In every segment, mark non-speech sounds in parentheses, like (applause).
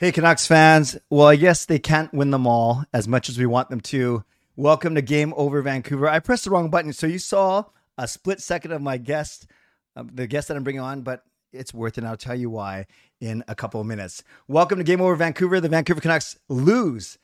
Hey, Canucks fans. Well, I guess they can't win them all as much as we want them to. Welcome to Game Over Vancouver. I pressed the wrong button, so you saw a split second of my guest, uh, the guest that I'm bringing on, but it's worth it. And I'll tell you why in a couple of minutes. Welcome to Game Over Vancouver. The Vancouver Canucks lose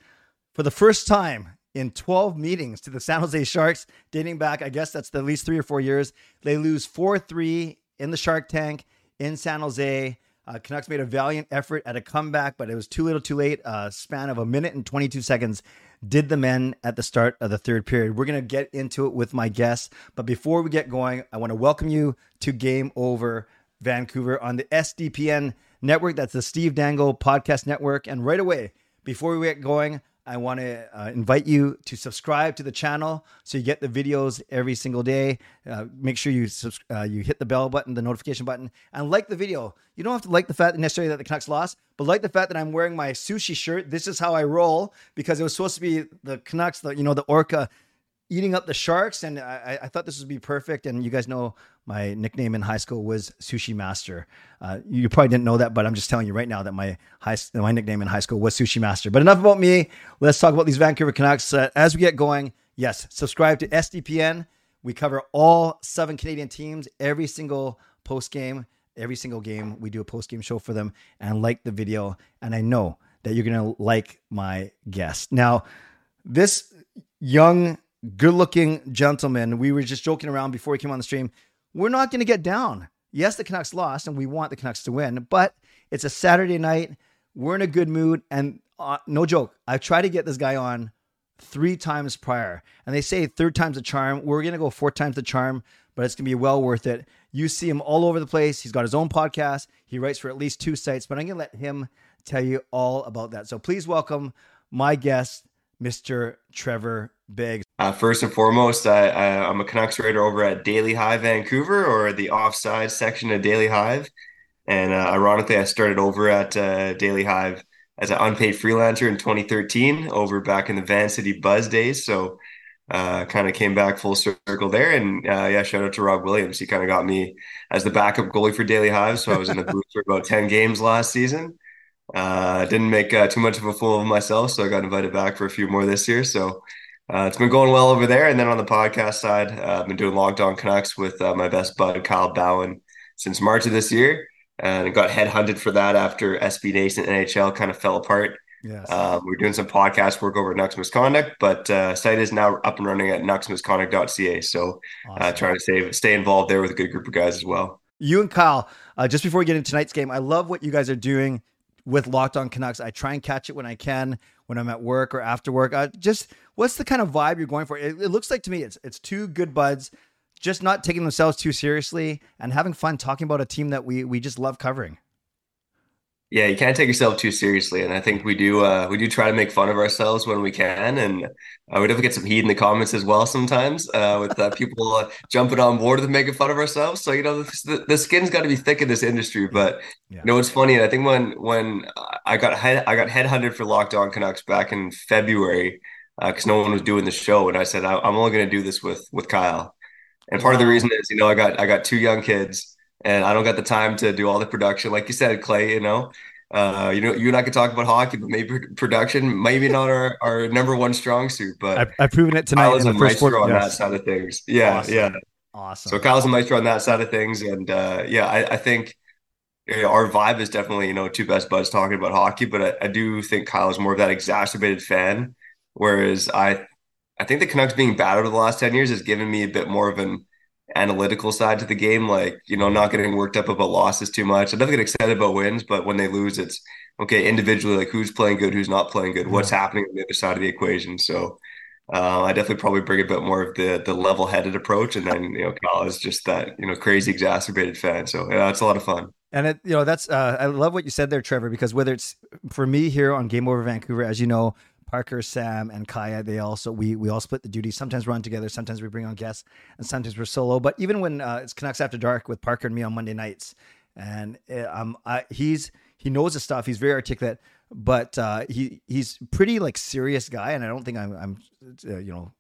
for the first time in 12 meetings to the San Jose Sharks, dating back, I guess that's the least three or four years. They lose 4 3 in the Shark Tank in San Jose. Uh, Canucks made a valiant effort at a comeback, but it was too little too late. A uh, span of a minute and 22 seconds did the men at the start of the third period. We're going to get into it with my guests. But before we get going, I want to welcome you to Game Over Vancouver on the SDPN network. That's the Steve Dangle Podcast Network. And right away, before we get going, I want to uh, invite you to subscribe to the channel so you get the videos every single day. Uh, make sure you subs- uh, you hit the bell button, the notification button, and like the video. You don't have to like the fact necessarily that the Canucks lost, but like the fact that I'm wearing my sushi shirt. This is how I roll because it was supposed to be the Canucks, the you know the Orca eating up the sharks, and I, I, thought this would be perfect. And you guys know my nickname in high school was Sushi Master. Uh, you probably didn't know that, but I'm just telling you right now that my high my nickname in high school was Sushi Master. But enough about me. Let's talk about these Vancouver Canucks uh, as we get going. Yes, subscribe to SDPN. We cover all seven Canadian teams every single post game, every single game. We do a post game show for them, and like the video. And I know that you're gonna like my guest. Now, this young good looking gentleman. We were just joking around before he came on the stream. We're not going to get down. Yes, the Canucks lost, and we want the Canucks to win, but it's a Saturday night. We're in a good mood, and uh, no joke, I've tried to get this guy on three times prior, and they say third time's a charm. We're going to go four times the charm, but it's going to be well worth it. You see him all over the place. He's got his own podcast. He writes for at least two sites, but I'm going to let him tell you all about that. So please welcome my guest, Mr. Trevor Beggs. Uh, first and foremost, I, I, am a Canucks writer over at Daily Hive Vancouver or the offside section of Daily Hive. And uh, ironically, I started over at uh, Daily Hive as an unpaid freelancer in 2013 over back in the Van City Buzz days. So uh, kind of came back full circle there. And uh, yeah, shout out to Rob Williams. He kind of got me as the backup goalie for Daily Hive. So I was in the (laughs) booth for about 10 games last season. Uh, didn't make uh, too much of a fool of myself, so I got invited back for a few more this year. So uh, it's been going well over there. And then on the podcast side, uh, I've been doing Locked On Canucks with uh, my best bud Kyle Bowen, since March of this year, and I got headhunted for that after SB Nation NHL kind of fell apart. Yes. Um, we're doing some podcast work over at Nux Misconduct, but uh, site is now up and running at nuxmisconduct.ca. So awesome. trying to stay stay involved there with a good group of guys as well. You and Kyle, just before we get into tonight's game, I love what you guys are doing with Locked On Canucks. I try and catch it when I can, when I'm at work or after work. Uh, just what's the kind of vibe you're going for? It, it looks like to me it's it's two good buds, just not taking themselves too seriously and having fun talking about a team that we we just love covering. Yeah, you can't take yourself too seriously, and I think we do. Uh, we do try to make fun of ourselves when we can, and uh, we definitely get some heat in the comments as well sometimes uh, with uh, people uh, jumping on board with making fun of ourselves. So you know, the, the skin's got to be thick in this industry. But yeah. you know, it's funny. And I think when when I got head, I got headhunted for Locked On Canucks back in February because uh, no one was doing the show, and I said I, am only going to do this with with Kyle. And part of the reason is, you know, I got I got two young kids and I don't got the time to do all the production. Like you said, Clay, you know, uh, you know, you and I could talk about hockey, but maybe (laughs) production, maybe not our, our number one strong suit. But I've, I've proven it tonight. Kyle's in the a maestro on yes. that side of things. Yeah, awesome. yeah, awesome. So Kyle's a maestro on that side of things, and uh, yeah, I, I think you know, our vibe is definitely you know two best buds talking about hockey, but I, I do think Kyle is more of that exacerbated fan, whereas I I think the Canucks being bad over the last ten years has given me a bit more of an analytical side to the game, like you know, not getting worked up about losses too much. I definitely get excited about wins, but when they lose, it's okay individually, like who's playing good, who's not playing good, what's happening on the other side of the equation. So uh, I definitely probably bring a bit more of the the level headed approach, and then you know, Cal is just that you know crazy exacerbated fan. So yeah, it's a lot of fun. And it, you know, that's uh, I love what you said there, Trevor, because whether it's for me here on Game Over Vancouver, as you know, Parker, Sam, and Kaja, they also we we all split the duties. Sometimes run together, sometimes we bring on guests, and sometimes we're solo. But even when uh, it's Canucks After Dark with Parker and me on Monday nights, and uh, um, I, he's he knows the stuff. He's very articulate, but uh, he he's pretty like serious guy, and I don't think I'm I'm uh, you know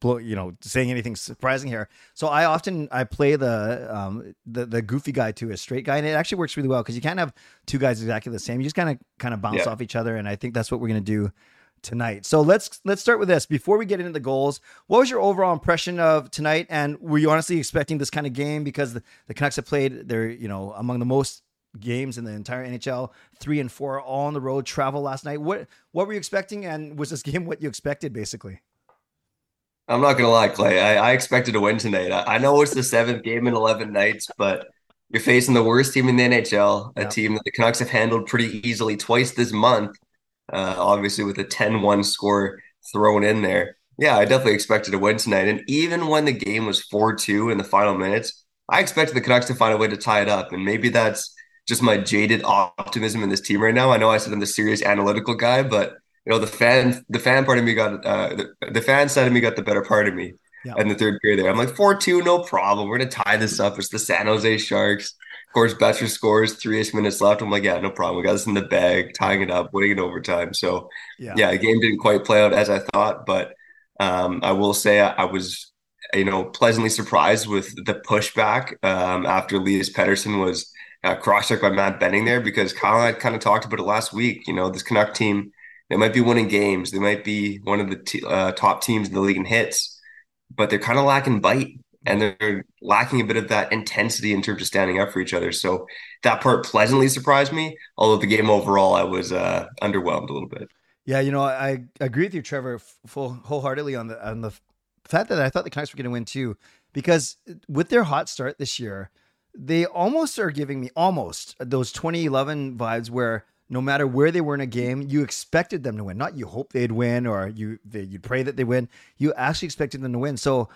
blow, you know, saying anything surprising here. So I often I play the um the the goofy guy to a straight guy, and it actually works really well because you can't have two guys exactly the same. You just kind of kind of bounce yeah. off each other, and I think that's what we're gonna do tonight. So let's let's start with this before we get into the goals. What was your overall impression of tonight? And were you honestly expecting this kind of game because the, the Canucks have played they're you know among the most games in the entire NHL, three and four all on the road, travel last night. What what were you expecting, and was this (laughs) game what you expected basically? I'm not gonna lie, Clay. I, I expected to win tonight. I, I, know it's the seventh game in 11 nights, but you're facing the worst team in the NHL, a yeah. team that the Canucks have handled pretty easily twice this month. Uh, obviously, with a 10-1 score thrown in there. Yeah, I definitely expected to win tonight. And even when the game was 4-2 in the final minutes, I expected the Canucks to find a way to tie it up. And maybe that's just my jaded optimism in this team right now. I know I said I'm the serious analytical guy, but you know the fan the fan part of me got uh, the, the fan side of me got the better part of me yeah. in the third period there. I'm like four two, no problem. We're gonna tie this up. It's the San Jose Sharks. Of course, Boeser scores three ish minutes left. I'm like, yeah, no problem. We got this in the bag, tying it up, winning in overtime. So yeah, yeah the game didn't quite play out as I thought, but um, I will say I, I, was you know pleasantly surprised with the pushback um, after Elias Pettersson was uh, cross-checked by Matt Benning there because Kyle had kind of talked about it last week. You know, this Canuck team they might be winning games. They might be one of the t- uh, top teams in the league in hits, but they're kind of lacking bite and they're lacking a bit of that intensity in terms of standing up for each other. So that part pleasantly surprised me. Although the game overall, I was uh, underwhelmed a little bit. Yeah, you know, I agree with you, Trevor, full wholeheartedly on the on the fact that I thought the Canucks were going to win too, because with their hot start this year, they almost are giving me almost those 2011 vibes where no matter where they were in a game, you expected them to win. Not you hope they'd win or you they, you pray that they win. You actually expected them to win. So,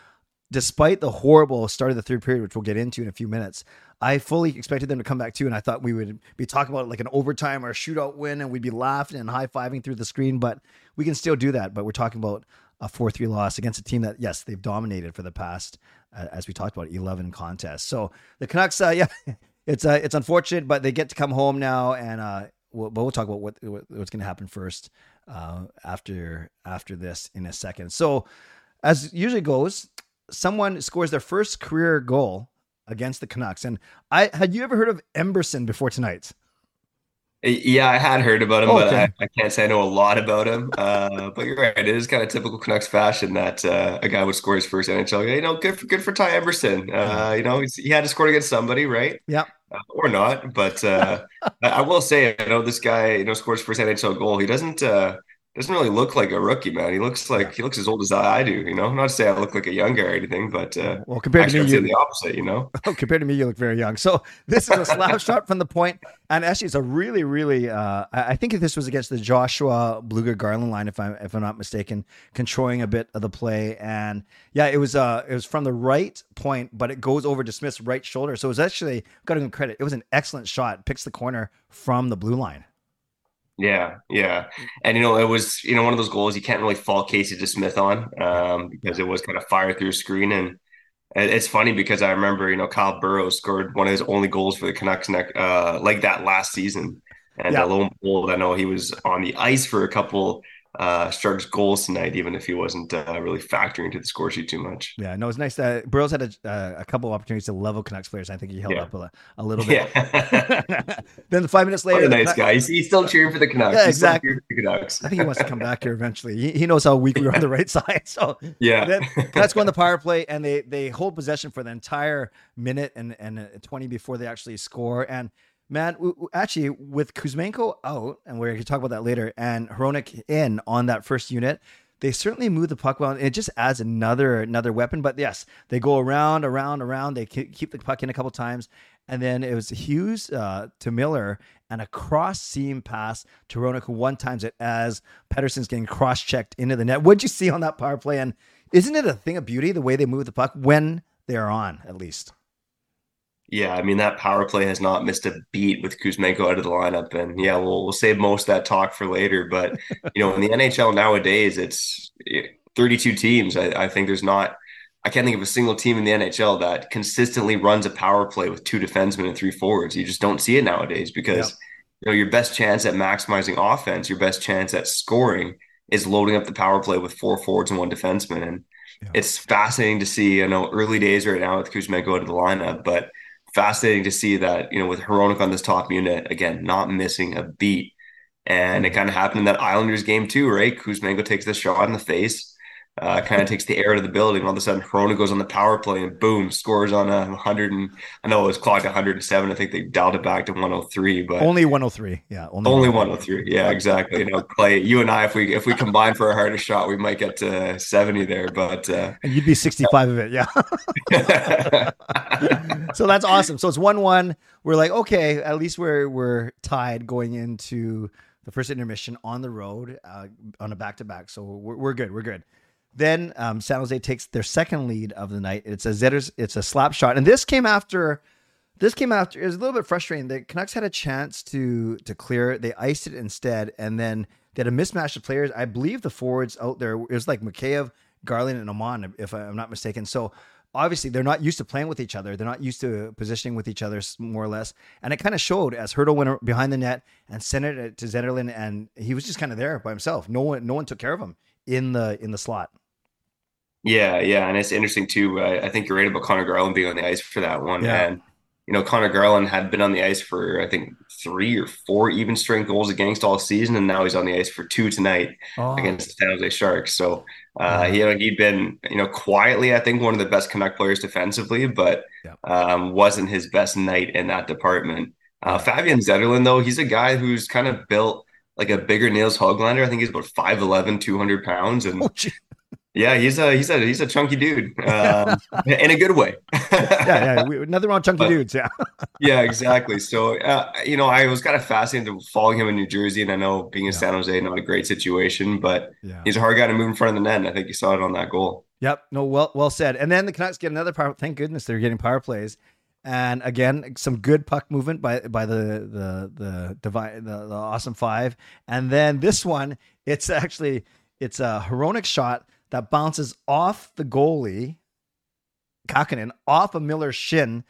despite the horrible start of the third period, which we'll get into in a few minutes, I fully expected them to come back too. And I thought we would be talking about like an overtime or a shootout win, and we'd be laughing and high fiving through the screen. But we can still do that. But we're talking about a four three loss against a team that yes they've dominated for the past uh, as we talked about 11 contests. So the Canucks, uh, (laughs) yeah. It's uh, it's unfortunate, but they get to come home now, and uh, we'll, but we'll talk about what, what's going to happen first uh, after after this in a second. So, as usually goes, someone scores their first career goal against the Canucks, and I had you ever heard of Emberson before tonight? Yeah, I had heard about him, oh, okay. but I, I, can't say I know a lot about him. Uh, but you're right; it is kind of typical Canucks fashion that uh, a guy would score his first NHL. You know, good for good for Ty Emberson. Uh, you know, he had to score against somebody, right? Yeah uh, or not. But uh, (laughs) I will say, I know this guy, you know, scores first NHL goal. He doesn't uh, doesn't really look like a rookie, man. He looks like he looks as old as I do. You know, not to say I look like a young guy or anything, but uh, well, compared to me, you the opposite. You know, (laughs) compared to me, you look very young. So this is a slap (laughs) shot from the point, and actually, it's a really, really. Uh, I think this was against the Joshua Blueger Garland line, if I'm if I'm not mistaken, controlling a bit of the play, and yeah, it was uh it was from the right point, but it goes over to Smith's right shoulder. So it was actually got to give credit. It was an excellent shot. Picks the corner from the blue line. Yeah, yeah, and you know it was you know one of those goals you can't really fault Casey DeSmith on um, because it was kind of fire through screen. And it's funny because I remember you know Kyle Burroughs scored one of his only goals for the Canucks uh, like that last season. And yeah. lo and behold I know he was on the ice for a couple uh, Sharks goals tonight, even if he wasn't uh, really factoring into the score sheet too much. Yeah, no, it's nice that Burroughs had a, uh, a couple opportunities to level Canucks players. I think he held yeah. up a, a, little bit. Yeah. (laughs) then five minutes later, what a nice guy. He's, he's, still cheering for the Canucks. Yeah, exactly. The Canucks. I think he wants to come back here eventually. He, he knows how weak we are on the right (laughs) side. So yeah, then Canucks go on the power play and they they hold possession for the entire minute and and uh, twenty before they actually score and Man, actually, with Kuzmenko out, and we're going to talk about that later, and Hronek in on that first unit, they certainly move the puck well. And it just adds another another weapon. But yes, they go around, around, around. They keep the puck in a couple times, and then it was Hughes uh, to Miller and a cross seam pass to Hronek, who one times it as Pettersson's getting cross checked into the net. What'd you see on that power play? And isn't it a thing of beauty the way they move the puck when they are on, at least? Yeah, I mean that power play has not missed a beat with Kuzmenko out of the lineup, and yeah, we'll we'll save most of that talk for later. But (laughs) you know, in the NHL nowadays, it's 32 teams. I, I, think there's not, I can't think of a single team in the NHL that consistently runs a power play with two defensemen and three forwards. You just don't see it nowadays because you know your best chance at maximizing offense, your best chance at scoring is loading up the power play with four forwards and one defenseman, and yeah. it's fascinating to see. I know early days right now with Kuzmenko out of the lineup, but fascinating to see that, you know, with Hronek on this top unit, again, not missing a beat. And it mm-hmm. kind of happened in that Islanders game too, right? Kuzmenko takes the shot in the face uh, kind of takes the air out of the building. All of a sudden, Hronek goes on the power play and boom, scores on a 100. And I know it was clocked 107. I think they dialed it back to 103, but only 103. Yeah, only, only 103. Yeah, exactly. You know, Clay, you and I, if we if we combine for a harder shot, we might get to 70 there. But uh, and you'd be 65 of it. Yeah. (laughs) so that's awesome. So it's one one. We're like, okay, at least we're we're tied going into the first intermission on the road uh, on a back to back. So we're, we're good. We're good. Then um, San Jose takes their second lead of the night. It's a Zetters, it's a slap shot, and this came after. This came after. It was a little bit frustrating. The Canucks had a chance to to clear it. They iced it instead, and then they had a mismatch of players. I believe the forwards out there it was like Mikheyev, Garland, and Aman, if I'm not mistaken. So obviously they're not used to playing with each other. They're not used to positioning with each other more or less. And it kind of showed as Hertl went behind the net and sent it to Zetterlund, and he was just kind of there by himself. No one, no one took care of him in the in the slot. Yeah, yeah, and it's interesting too. I, I think you're right about Connor Garland being on the ice for that one. Yeah. And you know, Connor Garland had been on the ice for I think three or four even strength goals against all season, and now he's on the ice for two tonight oh. against the San Jose Sharks. So uh, you know, he'd been you know quietly I think one of the best Canuck players defensively, but yeah. um, wasn't his best night in that department. Uh, Fabian Zetterlund though, he's a guy who's kind of built like a bigger Nils Hoglander. I think he's about 5'11", 200 pounds, and oh, yeah, he's a he's a he's a chunky dude um, (laughs) in a good way. yeah, yeah, (laughs) we, nothing wrong chunky but, dudes. Yeah, (laughs) yeah, exactly. So, uh, you know, I was kind of fascinated following him in New Jersey, and I know being in yeah. San Jose, not a great situation, but yeah. he's a hard guy to move in front of the net. And I think you saw it on that goal. Yep. No, well, well said. And then the Canucks get another power. Thank goodness they're getting power plays. And again, some good puck movement by by the the the divine the, the awesome five. And then this one, it's actually it's a Hronek shot that bounces off the goalie, Kahkonen, off of Miller's shin,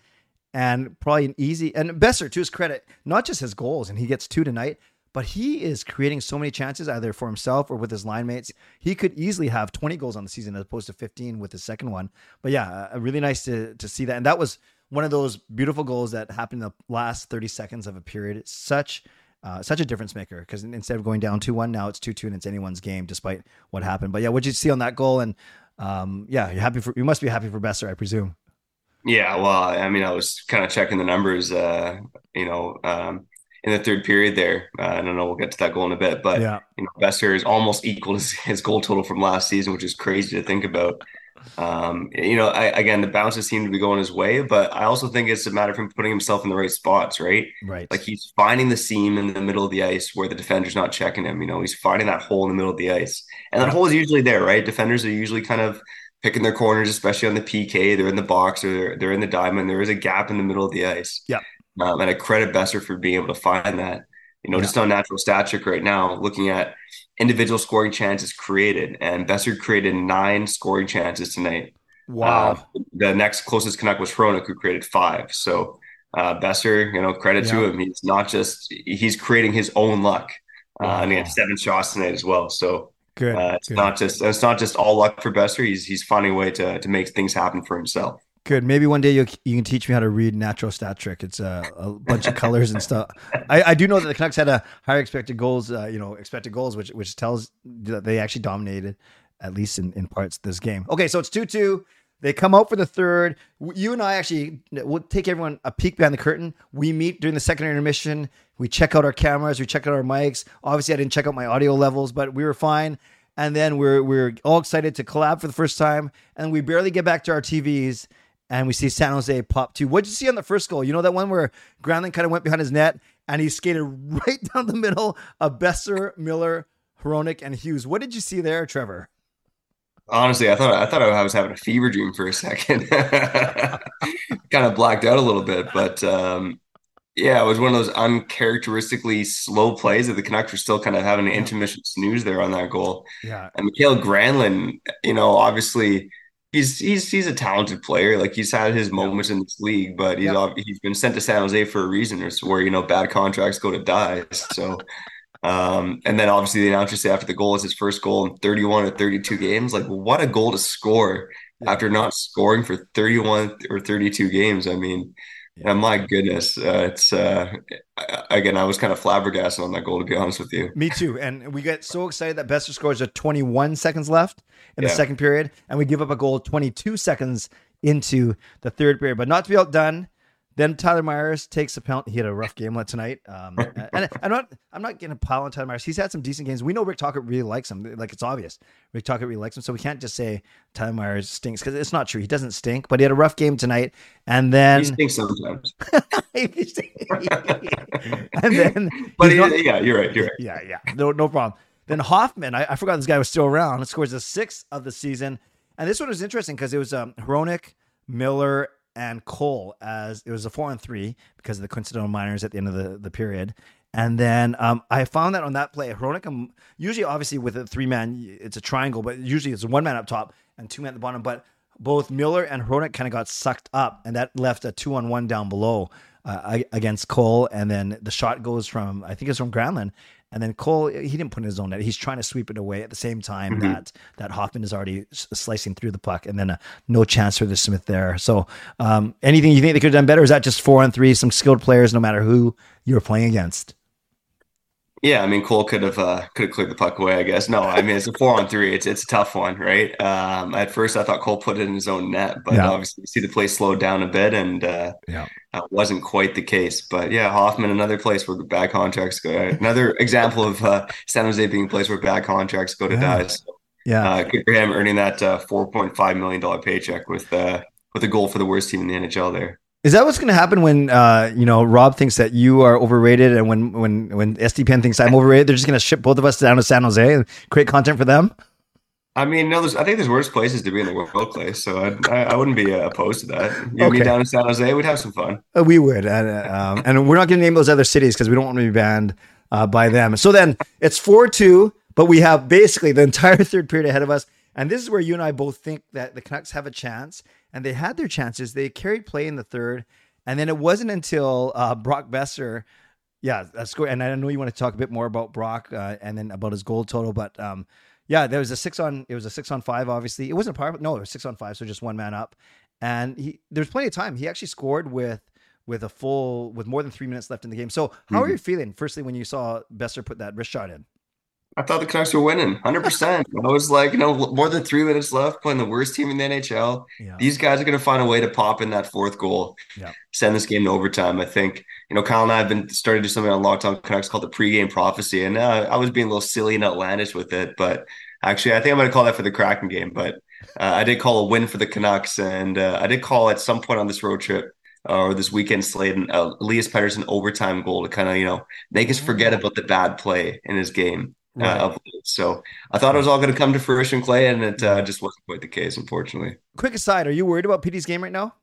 and probably an easy and Boeser, to his credit, not just his goals, and he gets two tonight, but he is creating so many chances either for himself or with his line mates. He could easily have 20 goals on the season as opposed to 15 with the second one. But yeah, uh, really nice to to see that. And that was one of those beautiful goals that happened in the last 30 seconds of a period. such uh, such a difference maker because instead of going down 2 1, now it's 2 2 and it's anyone's game despite what happened. But yeah, what did you see on that goal? And um, yeah, you're happy for, you must be happy for Boeser, I presume. Yeah, well, I mean, I was kind of checking the numbers, uh, you know, um, in the third period there. Uh, I don't know, we'll get to that goal in a bit, but yeah. you know, Boeser is almost equal to his goal total from last season, which is crazy to think about. Um, you know, I, again, the bounces seem to be going his way, but I also think it's a matter of him putting himself in the right spots, right? Right. Like he's finding the seam in the middle of the ice where the defender's not checking him. You know, he's finding that hole in the middle of the ice, and that hole is usually there, right? Defenders are usually kind of picking their corners, especially on the PK. They're in the box or they're, they're in the diamond. There is a gap in the middle of the ice. Yeah. Um, and I credit Boeser for being able to find that. You know, yeah. just on natural stat trick right now, looking at individual scoring chances created, and Boeser created nine scoring chances tonight. Wow. Uh, the next closest Canuck was Hronek, who created five. So uh, Boeser, you know, credit yeah. to him. He's not just he's creating his own luck, uh, wow. and he had seven shots tonight as well. So Good. Uh, it's good. not just it's not just all luck for Boeser. He's he's finding a way to to make things happen for himself. Good. Maybe one day you you can teach me how to read natural stat trick. It's a, a bunch of colors and stuff. I, I do know that the Canucks had a higher expected goals, uh, you know, expected goals, which which tells that they actually dominated at least in, in parts this game. Okay, so it's two two. They come out for the third. You and I actually we'll take everyone a peek behind the curtain. We meet during the second intermission. We check out our cameras. We check out our mics. Obviously, I didn't check out my audio levels, but we were fine. And then we're we're all excited to collab for the first time. And we barely get back to our TVs and we see San Jose pop two. What'd you see on the first goal? You know that one where Granlund kind of went behind his net and he skated (laughs) right down the middle of Boeser, Miller, Hronek, and Hughes. What did you see there, Trevor? Honestly, I thought I thought I was having a fever dream for a second. (laughs) kind of blacked out a little bit, but um, yeah, it was one of those uncharacteristically slow plays that the Canucks were still kind of having an intermission snooze there on that goal. Yeah, and Mikael Granlund, you know, obviously he's he's he's a talented player. Like he's had his moments in this league, but he's yeah. he's been sent to San Jose for a reason. It's where you know bad contracts go to die. So, um, and then obviously the announcer say after the goal is his first goal in 31 or 32 games. Like, what a goal to score after not scoring for 31 or 32 games. I mean. Yeah. And my goodness, uh, it's uh, again. I was kind of flabbergasted on that goal, to be honest with you. Me too. And we get so excited that Boeser scores at 21 seconds left in yeah. the second period, and we give up a goal 22 seconds into the third period. But not to be outdone, then Tyler Myers takes a penalty. He had a rough game tonight. Um, (laughs) and I'm not I'm not getting a pile on Tyler Myers. He's had some decent games. We know Rick Tocchet really likes him. Like it's obvious. Rick Tocchet really likes him. So we can't just say Tyler Myers stinks because it's not true. He doesn't stink, but he had a rough game tonight. And then he stinks sometimes. (laughs) (laughs) and then But he, not, yeah, you're right. You're right. Yeah, yeah. No, no problem. Then Hoffman, I, I forgot this guy was still around, scores the sixth of the season. And this one was interesting because it was um, Hronek, Miller, and Cole as it was a four on three because of the coincidental minors at the end of the, the period. And then um, I found that on that play, Hronek, um, usually obviously with a three man, it's a triangle, but usually it's one man up top and two men at the bottom. But both Miller and Hronek kind of got sucked up, and that left a two on one down below uh, against Cole. And then the shot goes from, I think it's from Granlund. And then Cole, he didn't put in his own net. He's trying to sweep it away at the same time mm-hmm. that that Hoffman is already slicing through the puck, and then uh, no chance for DeSmith there. So, um, anything you think they could have done better? Is that just four on three, some skilled players, no matter who you're playing against? Yeah, I mean Cole could have uh, could have cleared the puck away. I guess no. I mean it's a four on three. It's it's a tough one, right? Um, at first I thought Cole put it in his own net, but yeah. obviously you see the play slowed down a bit, and uh, yeah, that wasn't quite the case. But yeah, Hoffman, another place where bad contracts go. Another example of uh, San Jose being a place where bad contracts go to yeah. die. So, yeah, uh, good for him earning that uh, four point five million dollar paycheck with uh, with a goal for the worst team in the NHL there. Is that what's going to happen when uh, you know Rob thinks that you are overrated, and when when when SDPN thinks I'm overrated, they're just going to ship both of us down to San Jose and create content for them? I mean, no, I think there's worse places to be in the world, Clay. So I, I, I wouldn't be uh, opposed to that. You okay. me down in San Jose, we'd have some fun. Uh, we would, um, and we're not going to name those other cities because we don't want to be banned uh, by them. So then it's four two, but we have basically the entire (laughs) third period ahead of us, and this is where you and I both think that the Canucks have a chance and they had their chances. They carried play in the third, and then it wasn't until uh, Brock Boeser, yeah, that's good. And I know you want to talk a bit more about Brock uh, and then about his goal total, but um, yeah, there was a six on. It was a six on five. Obviously, it wasn't a power. No, it was six on five, so just one man up. And he there's plenty of time. He actually scored with with a full with more than three minutes left in the game. So how mm-hmm. are you feeling? Firstly, when you saw Boeser put that wrist shot in. I thought the Canucks were winning 100%. I was like, you know, more than three minutes left, playing the worst team in the NHL. Yeah. These guys are going to find a way to pop in that fourth goal, yeah. send this game to overtime. I think, you know, Kyle and I have been starting to do something on Locked On Canucks called the pregame prophecy. And uh, I was being a little silly and outlandish with it. But actually, I think I'm going to call that for the Kraken game. But uh, I did call a win for the Canucks. And uh, I did call at some point on this road trip uh, or this weekend slate and uh, Elias Pettersson overtime goal to kind of, you know, make us forget mm. about the bad play in his game. Uh, right. Uh, so I thought it was all going to come to fruition, Clay, and it uh, just wasn't quite the case, unfortunately. Quick aside: Are you worried about Petey's game right now?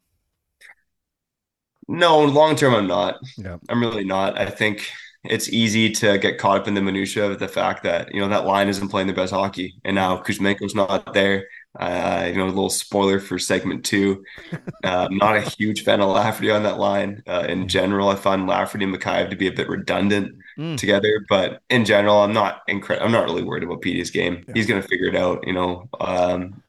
No, long term, I'm not. Yeah. I'm really not. I think it's easy to get caught up in the minutia of the fact that you know that line isn't playing the best hockey, and now Kuzmenko's not there. Uh, you know, a little spoiler for segment two. (laughs) Uh, not a huge fan of Lafferty on that line. Uh, in general, I find Lafferty and Mikheyev to be a bit redundant mm. together. But in general, I'm not incre- I'm not really worried about Petey's game. Yeah. He's going to figure it out. You know, um,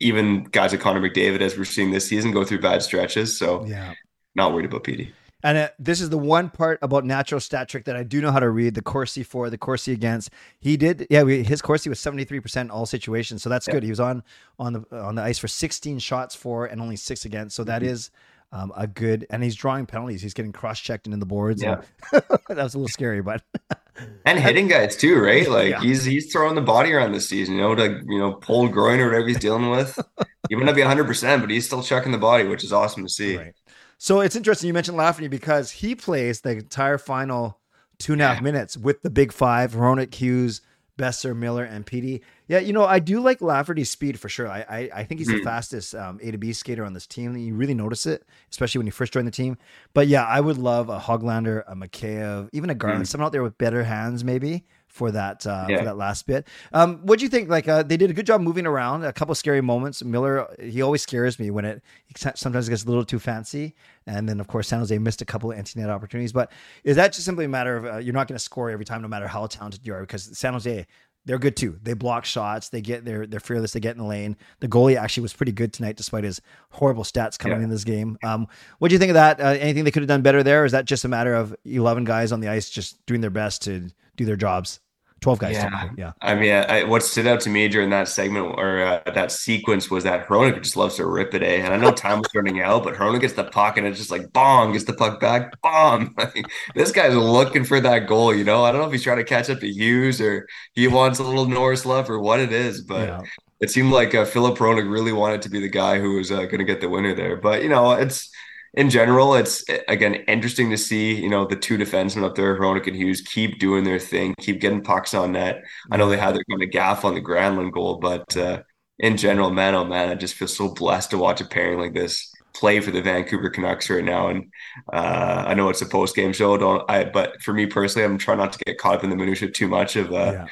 even guys like Connor McDavid, as we're seeing this season, go through bad stretches. So yeah, not worried about Petey. And uh, this is the one part about natural stat trick that I do know how to read: the Corsi for, the Corsi against. He did, yeah. We, his Corsi was seventy three percent all situations, so that's yeah. good. He was on on the on the ice for sixteen shots for and only six against, so that mm-hmm. is um, a good. And he's drawing penalties. He's getting cross checked into the boards. Yeah, (laughs) that was a little scary, but (laughs) and hitting guys too, right? (laughs) Like yeah. he's he's throwing the body around this season, you know, to you know pull groin or whatever he's dealing with. he might not be hundred percent, but he's still checking the body, which is awesome to see. Right. So it's interesting you mentioned Lafferty because he plays the entire final two and a half minutes with the big five, Hronek, Hughes, Boeser, Miller, and Petey. Yeah, you know, I do like Lafferty's speed for sure. I I, I think he's mm. the hmm. fastest um, A to B skater on this team. You really notice it, especially when you first join the team. But yeah, I would love a Hoglander, a Mikheyev, even a Garland, mm. someone out there with better hands, maybe for that uh, yeah. for that last bit. Um, what do you think? Like uh, they did a good job moving around. A couple scary moments. Miller, he always scares me when it sometimes gets a little too fancy. And then of course San Jose missed a couple of anti net opportunities. But is that just simply a matter of uh, you're not going to score every time, no matter how talented you are? Because San Jose they're good too. They block shots. They get they're they're fearless. They get in the lane. The goalie actually was pretty good tonight, despite his horrible stats coming yeah. in this game. Um, what do you think of that? Uh, anything they could have done better there? Or is that just a matter of eleven guys on the ice just doing their best to do their jobs? 12 guys. Yeah. yeah. I mean, I, what stood out to me during that segment or uh, that sequence was that Hronek just loves to rip it, eh? And I know time was running out, but Hronek gets the puck and it's just like bomb, gets the puck back, bomb. (laughs) this guy's looking for that goal, you know? I don't know if he's trying to catch up to Hughes or he wants a little Norris love or what it is, but yeah. it seemed like uh, Filip Hronek really wanted to be the guy who was uh, going to get the winner there. But, you know, it's in general, it's again interesting to see, you know, the two defensemen up there, Hronek and Hughes, keep doing their thing, keep getting pucks on net. I know they had their kind of gaff on the Granlund goal, but uh, in general, man, oh man, I just feel so blessed to watch a pairing like this play for the Vancouver Canucks right now. And uh, I know it's a post game show, don't I? But for me personally, I'm trying not to get caught up in the minutia too much of uh, yeah.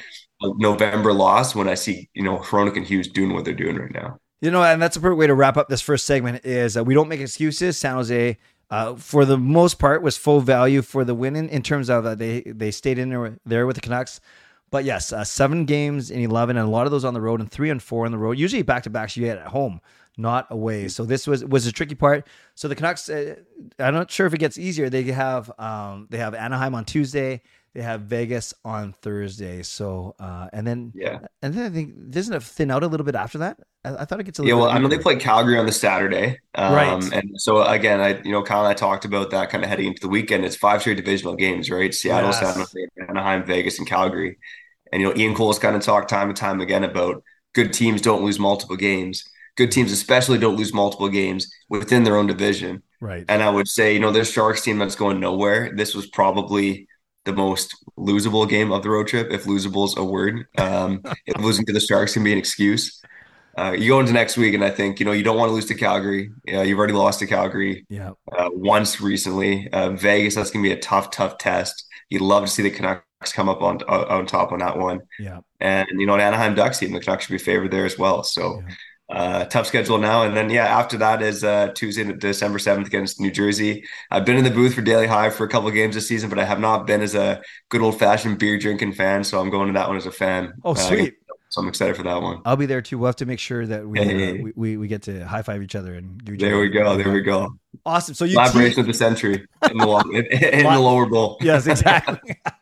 November loss when I see you know Hronek and Hughes doing what they're doing right now. You know, and that's a perfect way to wrap up this first segment. Is uh, we don't make excuses. San Jose, uh, for the most part, was full value for the winning in terms of uh, they they stayed in there, there with the Canucks. But yes, uh, seven games in eleven, and a lot of those on the road, and three and four on the road. Usually back to backs you get at home, not away. So this was was a tricky part. So the Canucks, uh, I'm not sure if it gets easier. They have um, they have Anaheim on Tuesday. They have Vegas on Thursday. So uh, and then yeah, and then I think doesn't it thin out a little bit after that? I, I thought it gets a little. Yeah, well, I know they play Calgary on the Saturday, um, right? And so again, I you know Kyle and I talked about that kind of heading into the weekend. It's five straight divisional games, right? Seattle, yes. San Jose, Anaheim, Vegas, and Calgary. And you know Ian Cole's kind of talked time and time again about good teams don't lose multiple games. Good teams especially don't lose multiple games within their own division. Right. And I would say, you know, this Sharks team that's going nowhere. This was probably the most losable game of the road trip, if losable is a word. Um, (laughs) if losing to the Sharks can be an excuse. Uh, you go into next week, and I think you know you don't want to lose to Calgary. Yeah, you've already lost to Calgary. Yeah. Uh, once recently, uh, Vegas. That's gonna be a tough, tough test. You'd love to see the Canucks come up on on top on that one. Yeah. And you know, an Anaheim Ducks team, the Canucks should be favored there as well. So. Yeah uh, tough schedule now. And then, yeah, after that is uh, Tuesday, December 7th against New Jersey. I've been in the booth for Daily Hive for a couple games this season, but I have not been as a good old fashioned beer drinking fan. So I'm going to that one as a fan. Oh, uh, sweet. So I'm excited for that one. I'll be there too. We'll have to make sure that we hey. uh, we, we, we, get to high five each other and do. There we go. There we go. Awesome. So you collaboration te- of the century in the, in, in (laughs) the lower bowl. Yes, exactly. (laughs)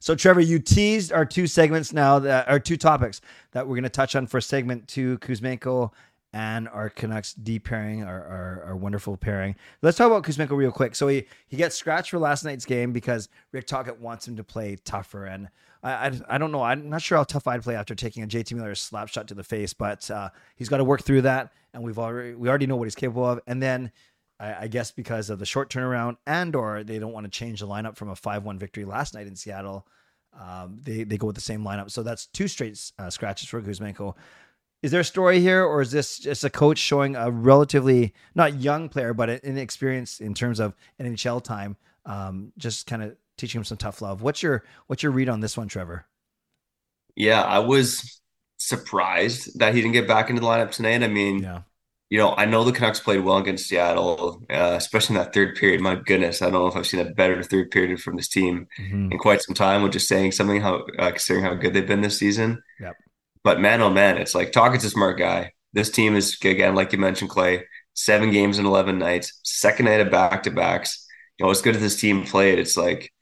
So, Trevor, you teased our two segments now, that our two topics that we're going to touch on for segment two Kuzmenko and our Canucks D pairing, our, our, our, wonderful pairing. Let's talk about Kuzmenko real quick. So, he, he gets scratched for last night's game because Rick Tocchet wants him to play tougher. And I, I, I, don't know. I'm not sure how tough I'd play after taking a JT Miller slap shot to the face, but uh, he's got to work through that. And we've already, we already know what he's capable of. And then I, I guess because of the short turnaround and or they don't want to change the lineup from a 5-1 victory last night in Seattle. Um, they, they go with the same lineup. So that's two straight uh, scratches for Kuzmenko. Is there a story here, or is this just a coach showing a relatively not young player, but an experience in terms of NHL time, um, just kind of teaching him some tough love? What's your what's your read on this one, Trevor? Yeah, I was surprised that he didn't get back into the lineup tonight. I mean, yeah you know, I know the Canucks played well against Seattle, uh, especially in that third period. My goodness, I don't know if I've seen a better third period from this team mm-hmm. in quite some time. With just saying something how uh, considering how good they've been this season. Yep. But man, oh man, it's like Tocchet's a smart guy. This team is again, like you mentioned, Clay, seven games in eleven nights, second night of back to backs. You know, as good as this team played, it's like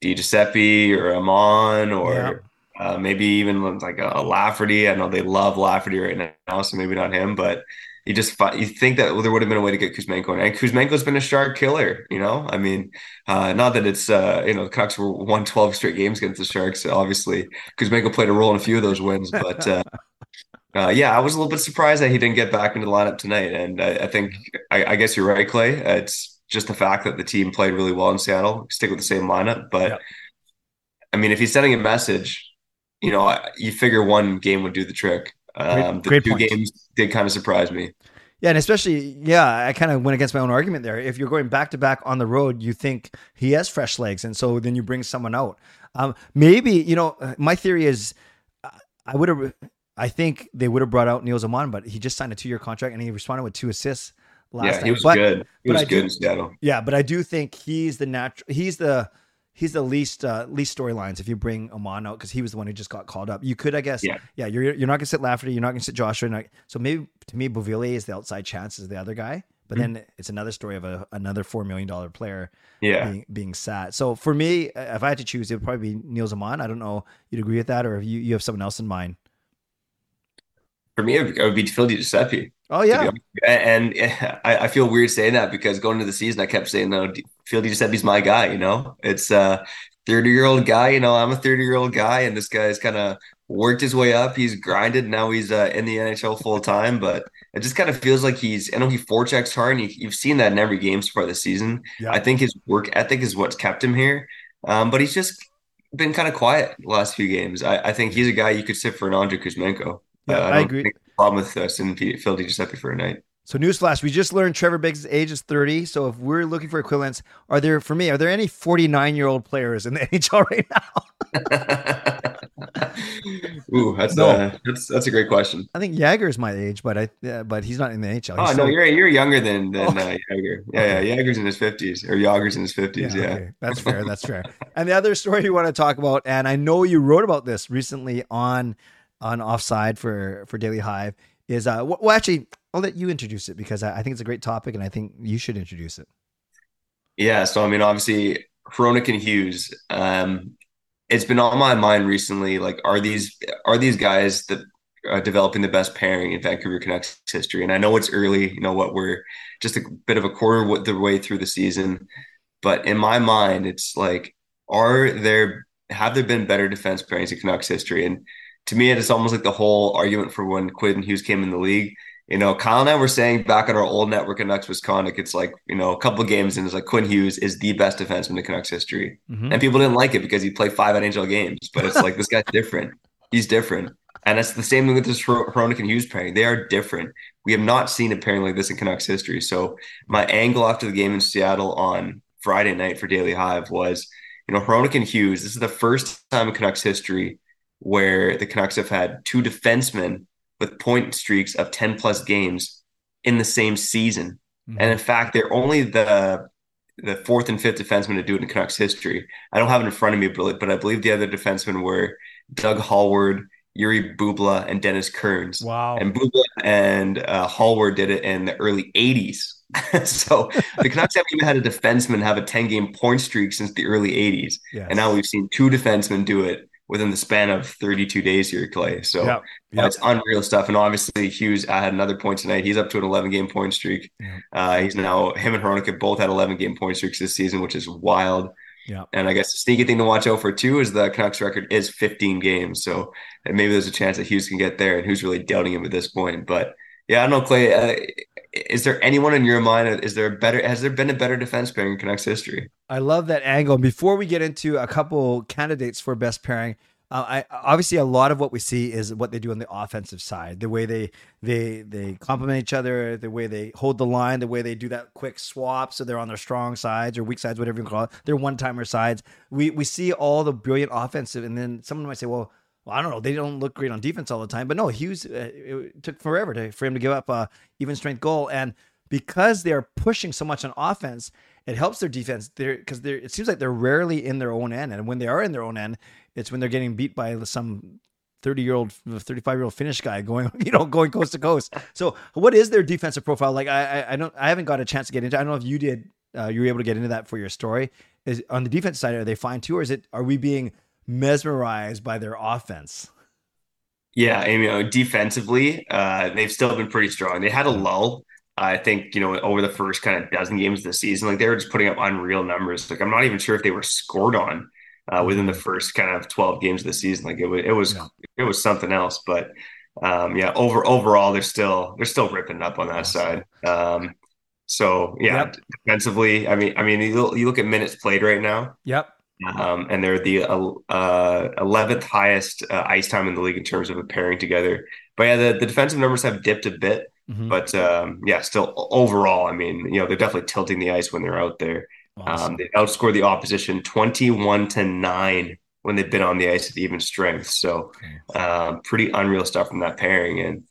Di Giuseppe or Aman or. Uh, maybe even like a, a Lafferty. I know they love Lafferty right now, so maybe not him, but you just you think that there would have been a way to get Kuzmenko, and Kuzmenko's been a shark killer. You know, I mean, uh, not that it's uh, you know the Canucks were won twelve straight games against the Sharks. Obviously, Kuzmenko played a role in a few of those wins, but uh, (laughs) uh, yeah, I was a little bit surprised that he didn't get back into the lineup tonight. And I, I think I, I, guess you're right, Clay. It's just the fact that the team played really well in Seattle. Stick with the same lineup, but yeah. I mean, if he's sending a message, you know, you figure one game would do the trick. Um, great, great the two point. games did kind of surprise me. Yeah, and especially, yeah, I kind of went against my own argument there. If you're going back to back on the road, you think he has fresh legs, and so then you bring someone out. Um, maybe you know, my theory is, I would have, I think they would have brought out Neil Aman, but he just signed a two year contract and he responded with two assists last yeah, he was but, good. He was good do, in Seattle. Yeah, but I do think he's the natural. He's the he's the least uh, least storylines if you bring Aman out because he was the one who just got called up. You could, I guess, yeah, yeah. You're you're not gonna sit Lafferty, you're not gonna sit Joshua. Not, so maybe to me, Beauvillier is the outside chance as the other guy. But mm-hmm. then it's another story of a, another four million dollar player, yeah, being, being sat. So for me, if I had to choose, it would probably be Nils Aman. I don't know, you'd agree with that, or if you you have someone else in mind. For me, it would be Phil Giuseppe. Oh yeah, and, and (laughs) I, I, feel weird saying that because going into the season, I kept saying, "No, Phil Giuseppe's my guy." You know, it's a thirty-year-old guy. You know, I'm a thirty-year-old guy, and this guy's kind of worked his way up. He's grinded. Now he's uh, in the NHL full time, but it just kind of feels like he's. I know he forechecks hard, and you, have seen that in every game so far this season. Yeah. I think his work ethic is what's kept him here, um, but he's just been kind of quiet the last few games. I, I, think he's a guy you could sit for an Andrei Kuzmenko. Yeah, uh, I, I agree problem with us and Phil Giuseppe for a night. So newsflash, we just learned Trevor Beggs' age is 30. So if we're looking for equivalents, are there for me, are there any 49 year old players in the (laughs) NHL right now? (laughs) Ooh, that's no. Uh, that's that's a great question. I think Jagr is my age, but I uh, but he's not in the NHL. He's oh still... no, you're you're younger than than oh. uh, Jagr. Yeah, okay. yeah, Jagr's in his 50s or Jagr's in his 50s. Yeah, yeah. Okay. that's fair. That's fair. (laughs) and the other story you want to talk about, and I know you wrote about this recently on on Offside for for Daily Hive is uh well actually I'll let you introduce it because I, I think it's a great topic and I think you should introduce it. Yeah, so I mean obviously Hronek and Hughes um it's been on my mind recently like are these are these guys that are developing the best pairing in Vancouver Canucks history and I know it's early you know what we're just a bit of a quarter of the way through the season but in my mind it's like are there have there been better defense pairings in Canucks history and to me, it's almost like the whole argument for when Quinn Hughes came in the league. You know, Kyle and I were saying back on our old network in Canucks Misconduct, it's like, you know, a couple games and it's like Quinn Hughes is the best defenseman in Canucks history. Mm-hmm. And people didn't like it because he played five NHL games, but it's like this guy's (laughs) different. He's different. And it's the same thing with this Hronek and Hughes pairing. They are different. We have not seen a pairing like this in Canucks history. So my angle after the game in Seattle on Friday night for Daily Hive was, you know, Hronek and Hughes, this is the first time in Canucks history where the Canucks have had two defensemen with point streaks of 10 plus games in the same season. Mm-hmm. And in fact, they're only the the fourth and fifth defenseman to do it in Canucks history. I don't have it in front of me, but I believe the other defensemen were Doug Halward Yuri Bubla, and Dennis Kearns. Wow. And Bubla and uh, Halward did it in the early 80s. (laughs) so the Canucks haven't even had a defenseman have a 10 game point streak since the early 80s. Yes. And now we've seen two defensemen do it within the span of 32 days here, Clay. So Yep. Yep. it's unreal stuff. And obviously, Hughes I had another point tonight. He's up to an 11 game point streak. Uh, he's now, him and Hronek both had 11 game point streaks this season, which is wild. Yeah. And I guess the sneaky thing to watch out for too is the Canucks record is 15 games. So maybe there's a chance that Hughes can get there. And who's really doubting him at this point? But yeah, I don't know, Clay. Uh, is there anyone in your mind? Is there a better? Has there been a better defense pairing in Canucks history? I love that angle. Before we get into a couple candidates for best pairing, uh, I obviously a lot of what we see is what they do on the offensive side, the way they they they complement each other, the way they hold the line, the way they do that quick swap, so they're on their strong sides or weak sides, whatever you call it, their one timer sides. We we see all the brilliant offensive, and then someone might say, well. Well, I don't know. They don't look great on defense all the time, but no, Hughes. Uh, it took forever to, for him to give up a even strength goal, and because they are pushing so much on offense, it helps their defense. There because it seems like they're rarely in their own end, and when they are in their own end, it's when they're getting beat by some 30 year old 35 year old finnish guy going (laughs) you know going coast to coast so what is their defensive profile like i i, I don't i haven't got a chance to get into i don't know if you did uh, you were able to get into that for your story is on the defense side are they fine too or is it are we being mesmerized by their offense Yeah, you know, defensively, uh, they've still been pretty strong. They had a lull, I think, you know, over the first kind of dozen games of the season. Like they were just putting up unreal numbers. Like I'm not even sure if they were scored on uh, within the first kind of 12 games of the season. Like it was, it was, Yeah. it was something else. But um, yeah, over overall, they're still they're still ripping up on that side. Um, so yeah, Yep. defensively, I mean, I mean, you look, you look at minutes played right now. yep Um, and they're the uh, 11th highest uh, ice time in the league in terms of a pairing together. But yeah, the, the defensive numbers have dipped a bit. Mhm. But um, yeah, still overall, I mean, you know, they're definitely tilting the ice when they're out there. Awesome. Um, they outscored the opposition 21 to 9 when they've been on the ice at even strength. So um, pretty unreal stuff from that pairing. And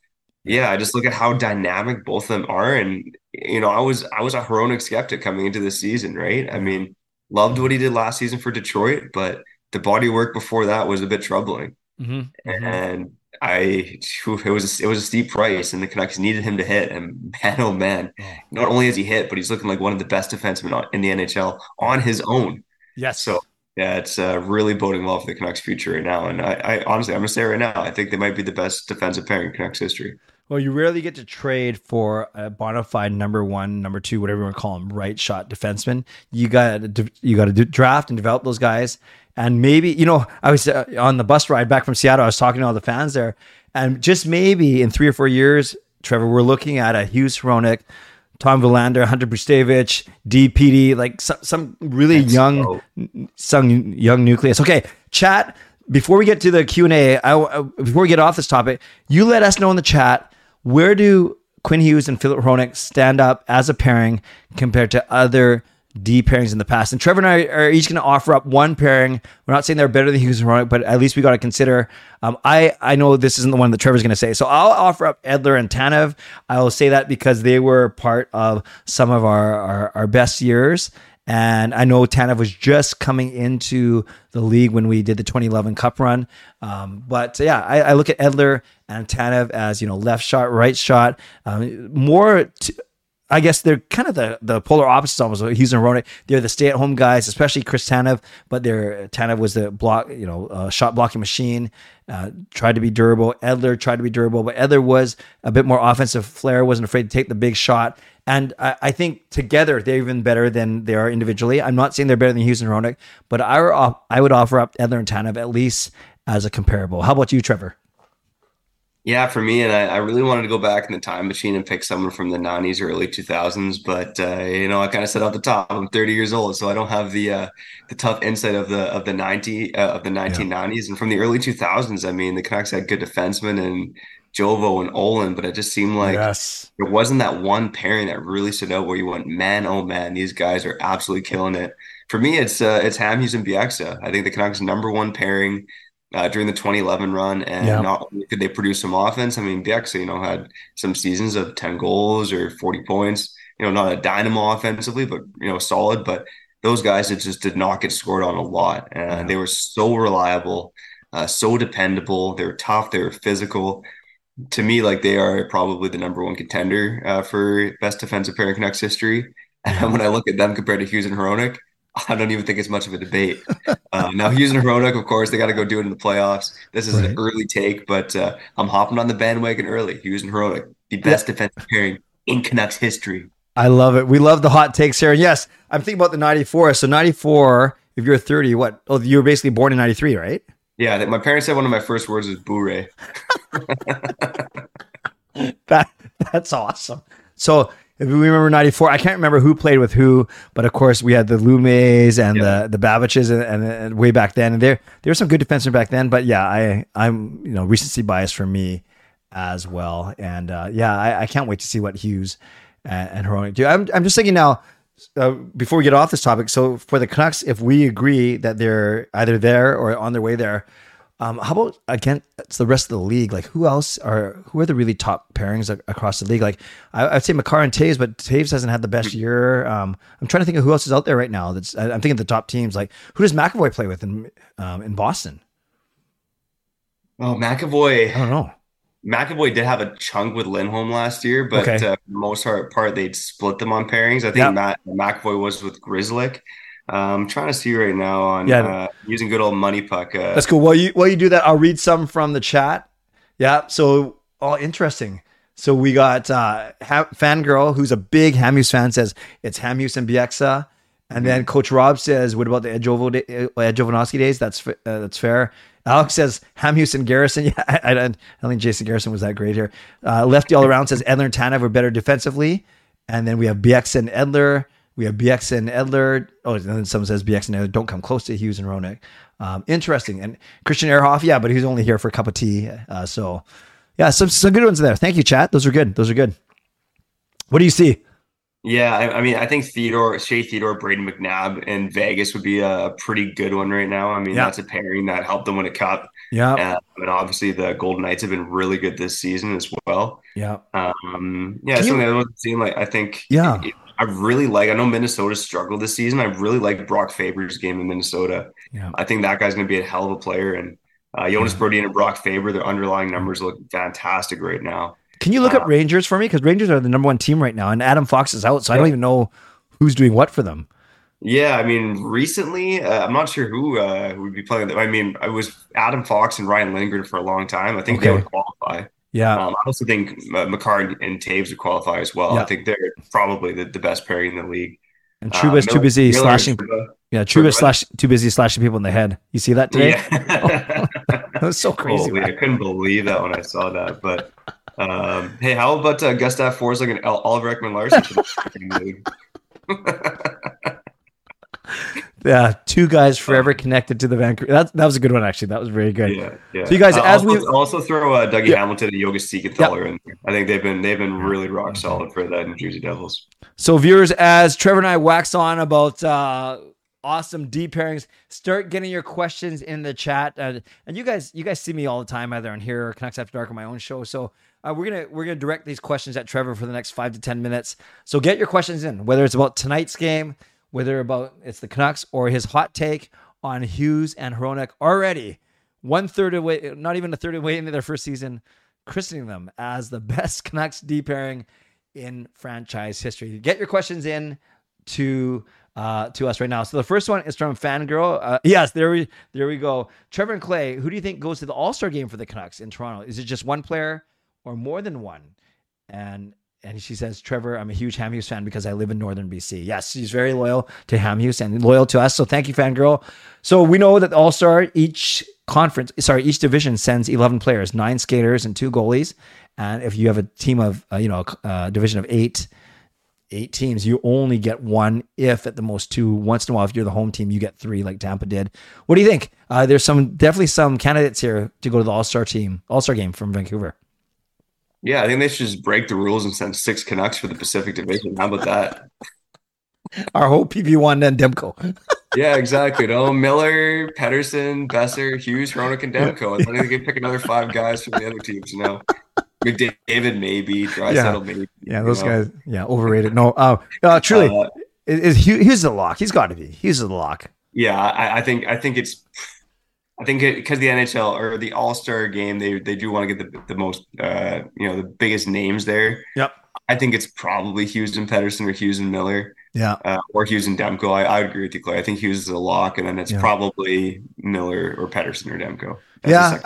yeah, I just look at how dynamic both of them are. And you know, I was I was a Hronek skeptic coming into this season, right? I mean, loved what he did last season for Detroit, but the body work before that was a bit troubling. Mhm. Mhm. And I, it was it was a steep price, and the Canucks needed him to hit. And man, oh man, Oh. not only has he hit, but he's looking like one of the best defensemen in the NHL on his own. yes So yeah, it's uh, really boding well for the Canucks' future right now. And I, I honestly, I'm gonna say right now, I think they might be the best defensive pairing in Canucks history. Well, you rarely get to trade for a bona fide number one, number two, whatever you want to call them, right shot defenseman. You got to you got to draft and develop those guys. And maybe you know, I was uh, on the bus ride back from Seattle. I was talking to all the fans there, and just maybe in three or four years, Trevor, we're looking at a Hughes Hronek, Tom Willander, Hunter Brzustewicz, DPD, like some, some really young go. some young nucleus. Okay, chat. Before we get to the Q and A, I- before we get off this topic, you let us know in the chat where do Quinn Hughes and Filip Hronek stand up as a pairing compared to other D pairings in the past. And Trevor and I are each going to offer up one pairing. We're not saying they're better than Hughes and Hronek, but at least we got to consider. Um, I I know this isn't the one that Trevor's going to say, so I'll offer up Edler and Tanev. I will say that because they were part of some of our our, our best years. And I know Tanev was just coming into the league when we did the 2011 Cup run. Um, but yeah, I, I look at Edler and Tanev as you know left shot, right shot, um, more. T- I guess they're kind of the, the polar opposites almost. Hughes and Hronek, they're the stay at home guys, especially Chris Tanev. But they're Tanev was the block, you know, uh, shot blocking machine. Uh, tried to be durable. Edler tried to be durable, but Edler was a bit more offensive flair. wasn't afraid to take the big shot. And I, I think together they're even better than they are individually. I'm not saying they're better than Hughes and Hronek, but I, I would offer up Edler and Tanev at least as a comparable. How about you, Trevor? Yeah, for me, and I, I really wanted to go back in the time machine and pick someone from the 90s or early 2000s, but uh, you know, I kind of said off the top, I'm 30 years old, so I don't have the uh, the tough insight of the of the 90 uh, of the 1990s and from the early 2000s. I mean, the Canucks had good defensemen and Jovo and Olin, but it just seemed like yes. there wasn't that one pairing that really stood out where you went, man, oh man, these guys are absolutely killing it. For me, it's uh, it's Hamhuis and Bieksa. I think the Canucks' number one pairing uh, during the 2011 run, and Yeah. not only could they produce some offense. I mean, Bieksa, you know, had some seasons of 10 goals or 40 points. You know, not a dynamo offensively, but you know, solid. But those guys that just did not get scored on a lot, and they were so reliable. uh, so dependable. They're tough. They're physical. To me, like they are probably the number one contender uh, for best defensive pair in Canucks history. (laughs) And when I look at them compared to Hughes and Hronek, (laughs) I don't even think it's much of a debate. Uh, now, Hughes and Hronek, of course, they got to go do it in the playoffs. This is Right. an early take, but uh, I'm hopping on the bandwagon early. Hughes and Hronek, the best defensive pairing in Canucks history. I love it. We love the hot takes here. And yes, I'm thinking about the 94. So 94, if you're 30, what? Oh, you were basically born in 93, right? Yeah, that my parents said one of my first words was "Bure." (laughs) That That's awesome. So if we remember 94, I can't remember who played with who, but of course we had the Lummes and Yeah. the the Babychs and, and, and way back then. And there there were some good defensemen back then. But yeah, I I'm you know recency bias for me as well. And uh, yeah, I, I can't wait to see what Hughes and, and do. I'm I'm just thinking now. Uh, before we get off this topic, so for the Canucks, if we agree that they're either there or on their way there, um, how about again? It's the rest of the league. Like who else are who are the really top pairings ac- across the league? Like I, I'd say Makar and Toews, but Toews hasn't had the best year. Um, I'm trying to think of who else is out there right now. That's I, I'm thinking of the top teams. Like who does McAvoy play with in um, in Boston? Oh, McAvoy. I don't know. McAvoy did have a chunk with Lindholm last year, but Okay. uh, for the most part, part they'd split them on pairings. I think Yeah. Matt McAvoy was with Grzelcyk. Um, I'm trying to see right now on Yeah. uh, using good old money puck. Uh, That's cool. While you while you do that, I'll read some from the chat. Yeah. So, oh, interesting. So we got uh, ha- fangirl who's a big Hamhuis fan says it's Hamhuis and Bieksa, and then Coach Rob says, "What about the Edjovo da- uh, days?" That's uh, that's fair. Alex says Hamhuis and Garrison. (laughs) Yeah, I, I, don't, I don't think Jason Garrison was that great here. Uh, Lefty all around says Edler and Tanev were better defensively, and then we have Bieksa and Edler. We have BX and Edler. Oh, and then someone says BX and Edler don't come close to Hughes and Hronek. Um, interesting. And Christian Ehrhoff, yeah, but he's only here for a cup of tea. Uh, so, yeah, some some good ones there. Thank you, chat. Those are good. Those are good. What do you see? yeah, I, I mean, I think Theodore, Shea Theodore, Brayden McNabb in Vegas would be a pretty good one right now. I mean, Yeah. that's a pairing that helped them win a cup. Yeah, Uh, and obviously, the Golden Knights have been really good this season as well. yeah, Um, yeah, Can some you- of the other ones seen, like I think, Yeah. I really like. I know Minnesota struggled this season. I really like Brock Faber's game in Minnesota. yeah. I think that guy's going to be a hell of a player. And uh, Jonas Brodin and Brock Faber, their underlying numbers look fantastic right now. Can you look Uh, up Rangers for me? Because Rangers are the number one team right now, and Adam Fox is out, so I don't even know who's doing what for them. Yeah, I mean, recently, uh, I'm not sure who uh, who would be playing. I mean, I was Adam Fox and Ryan Lindgren for a long time. I think they would qualify. Yeah, Um, I also think uh, Makar and, Toews would qualify as well. Yeah. I think they're probably the, the best pairing in the league. and Uh, Trouba's too busy Miller slashing. and Trouba. Yeah, what? slash too busy slashing people in the head. You see that today? Yeah. (laughs) That was so crazy. Holy, I couldn't believe that when I saw that. But um, hey, how about uh, Gustav Forsling and Oliver Ekman Larsson? (laughs) Yeah, two guys forever connected to the Vancouver. That that was a good one actually. That was very good. yeah, yeah. So you guys, Uh, as also, we- also throw uh, Dougie Yeah. Hamilton and Yogi Siegenthaler in. there. I think they've been they've been really rock solid for the New Jersey Devils. So, viewers, as Trevor and I wax on about uh, awesome deep pairings, start getting your questions in the chat. Uh, and you guys, you guys see me all the time, either on here or Canucks After Dark on my own show. So uh, we're gonna we're gonna direct these questions at Trevor for the next five to ten minutes. So get your questions in, whether it's about tonight's game, whether about it's the Canucks or his hot take on Hughes and Hronek already one third away, not even a third away into their first season, christening them as the (laughs) best Canucks deep pairing in franchise history. Get your questions in to uh, to us right now. So the first one is from Fangirl. Uh, yes, there we there we go. Trevor and Clay, who do you think goes to the All Star game for the Canucks in Toronto? Is it just one player or more than one? And and she says, Trevor, I'm a huge Hamhuis fan because I live in northern BC. Yes, she's very loyal to Hamhuis and loyal to us. So thank you, Fangirl. So we know that All Star, each conference, sorry, each division sends 11 players, nine skaters and two goalies. And if you have a team of, uh, you know, a division of eight, eight teams, you only get one, if at the most two. Once in a while, if you're the home team, you get three, like Tampa did. What do you think? Uh, there's some definitely some candidates here to go to the All Star team, All Star game from Vancouver. Yeah, I think they should just break the rules and send six Canucks for the Pacific Division. How about that? (laughs) Our whole PP1 and Demko. (laughs) Yeah, exactly. No, Miller, Pettersson, Boeser, Hughes, Hronek, and Demko. I think they can pick another five guys from the other teams. You know, McDavid maybe, Draisaitl maybe. Yeah, those know. guys. Yeah, overrated. No, uh, uh truly, Uh, is, is Hughes the lock? He's got to be. Hughes is the lock. Yeah, I, I think I think it's I think because the NHL or the All Star game, they they do want to get the the most uh, you know the biggest names there. Yep. I think it's probably Hughes and Pettersson or Hughes and Miller. Yeah. Uh, or Hughes and Demko. I, I would agree with you, Clay. I think Hughes is a lock, and then it's Yeah. probably Miller or Pettersson or Demko. Yeah.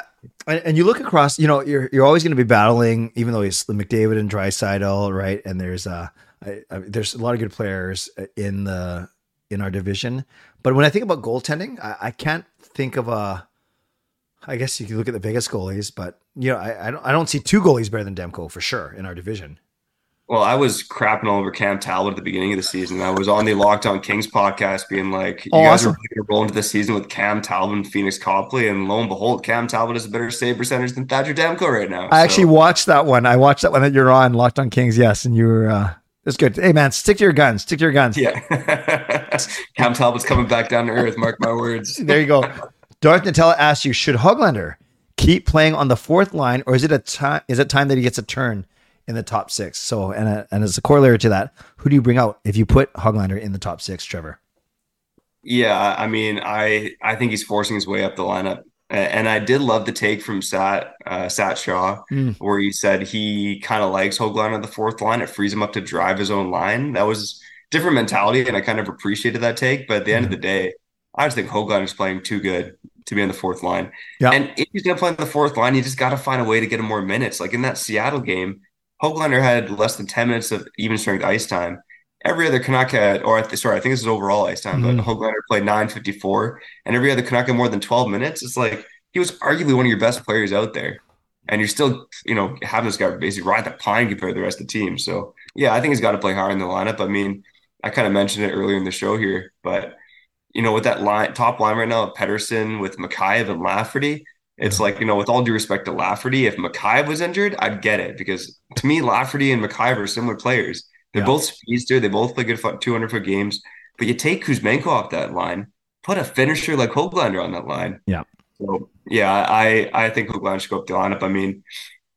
And, and you look across, you know, you're you're always going to be battling, even though he's McDavid and Draisaitl, right? And there's uh, I, I, there's a lot of good players in the in our division. But when I think about goaltending, I, I can't think of a. I guess you could look at the biggest goalies, but you know, I, I don't I don't see two goalies better than Demko for sure in our division. Well, I was crapping all over Cam Talbot at the beginning of the season. I was on the Locked On Kings podcast being like, you guys are really going to roll into the season with Cam Talbot and Phoenix Copley. And lo and behold, Cam Talbot has a better save percentage than Thatcher Demko right now. I actually watched that one. I watched that one that you're on, Locked on Kings. Yes, and you were. Uh, it's good. Hey man, stick to your guns. Stick to your guns. yeah. (laughs) Cam Talbot's coming back down to earth. Mark my words. (laughs) There you go. Darth Nutella asks you: Should Hoglander keep playing on the fourth line, or is it a time? Is it time that he gets a turn in the top six? So, and a, and as a corollary to that, who do you bring out if you put Hoglander in the top six, Trevor? Yeah, I mean, I I think he's forcing his way up the lineup, and I did love the take from Sat uh, Sat Shaw, Mm. where he said he kind of likes Hoglander on the fourth line. It frees him up to drive his own line. That was different mentality, and I kind of appreciated that take. But at the end of the day, I just think Hoglander is playing too good to be on the fourth line. Yeah. And if he's gonna play on the fourth line, you just got to find a way to get him more minutes. Like in that Seattle game, Hoglander had less than ten minutes of even strength ice time. Every other Canuck had, or sorry, I think this is overall ice time, Mhm. but Hoglander played 954, and every other Canuck had more than 12 minutes. It's like he was arguably one of your best players out there. And you're still, you know, having this guy basically ride the pine compared to the rest of the team. So, yeah, I think he's got to play higher in the lineup. I mean, I kind of mentioned it earlier in the show here, but, you know, with that line, top line right now of Pettersson with Mikheyev and Lafferty, it's like, you know, with all due respect to Lafferty, if Mikheyev was injured, I'd get it because to me, Lafferty and Mikheyev are similar players. They're Yeah. both speedster. They both play good 200 foot games. But you take Kuzmenko off that line, put a finisher like Hoglander on that line. Yeah. So yeah, I I think Hoglander should go up the lineup. I mean,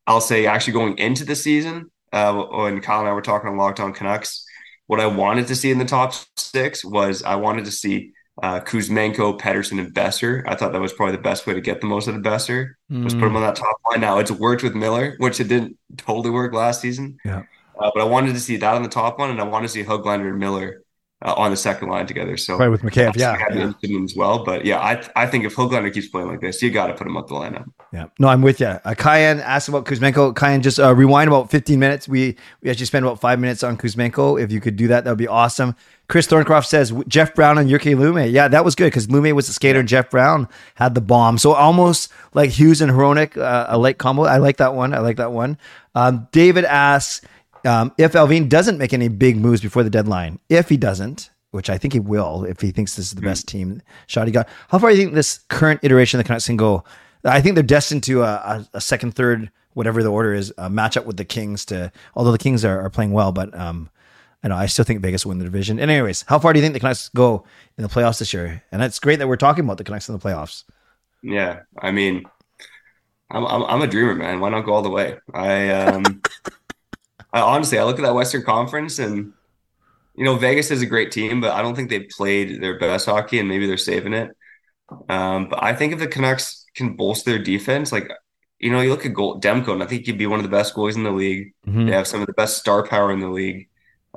I'll say actually going into the season, uh, when Kyle and I were talking on Locked On Canucks, what I wanted to see in the top six was I wanted to see uh, Kuzmenko, Pettersson, and Boeser. I thought that was probably the best way to get the most out of Boeser was put him on that top line. Now it's worked with Miller, which it didn't totally work last season. Yeah. Uh, but I wanted to see that on the top one, and I wanted to see Hoglander and Miller uh, on the second line together. So Probably with McCabe. Yeah, yeah, as well. But yeah, I I think if Hoglander keeps playing like this, you got to put him up the lineup. yeah. No, I'm with you. Uh, Kyan asked about Kuzmenko. Kyan, just uh, rewind about 15 minutes. We we actually spent about five minutes on Kuzmenko. If you could do that, that would be awesome. Chris Thorncroft says Jeff Brown and Jyrki Lumme. Yeah, that was good because Lumme was the skater and Jeff Brown had the bomb. So almost like Hughes and Hronek, uh, a late combo. I like that one. I like that one. Um, David asks um, if Allvin doesn't make any big moves before the deadline. If he doesn't, which I think he will, if he thinks this is the best team shot he got. How far do you think this current iteration of the Canucks can go? I think they're destined to a, a, a second, third, whatever the order is, a matchup with the Kings. To although the Kings are, are playing well, but um, I know I still think Vegas will win the division. And anyways, how far do you think the Canucks go in the playoffs this year? And it's great that we're talking about the Canucks in the playoffs. Yeah, I mean, I'm I'm, I'm a dreamer, man. Why not go all the way? I um, (laughs) I honestly I look at that Western Conference and you know Vegas is a great team, but I don't think they've played their best hockey, and maybe they're saving it. Um, but I think if the Canucks can bolster their defense, like you know, you look at goal Demko, and I think he'd be one of the best goalies in the league. They have some of the best star power in the league.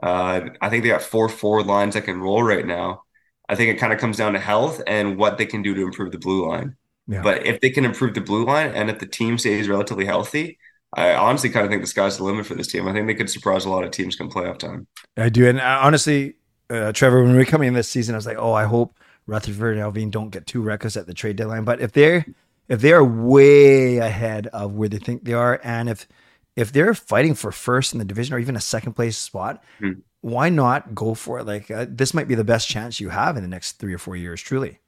Uh, I think they got four forward lines that can roll right now. I think it kind of comes down to health and what they can do to improve the blue line. Yeah. But if they can improve the blue line and if the team stays relatively healthy, I honestly kind of think the sky's the limit for this team. I think they could surprise a lot of teams come playoff time. I do, and uh, honestly, uh, Trevor, when we were coming in this season, I was like, oh, I hope Rutherford and Allvin don't get too reckless at the trade deadline. But if they're if they are way ahead of where they think they are, and if if they're fighting for first in the division or even a second place spot, Hmm. why not go for it? Like uh, this might be the best chance you have in the next three or four years. Truly,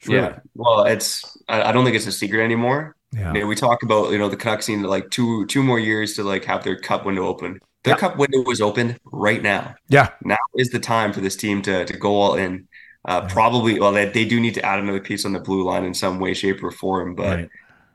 truly. Yeah. Well, it's I, I don't think it's a secret anymore. Yeah. You know, we talk about you know the Canucks need like two two more years to like have their cup window open. Their Yeah. cup window is open right now. Yeah. Now is the time for this team to to go all in. Uh, probably, well, they, they do need to add another piece on the blue line in some way, shape, or form. But Right.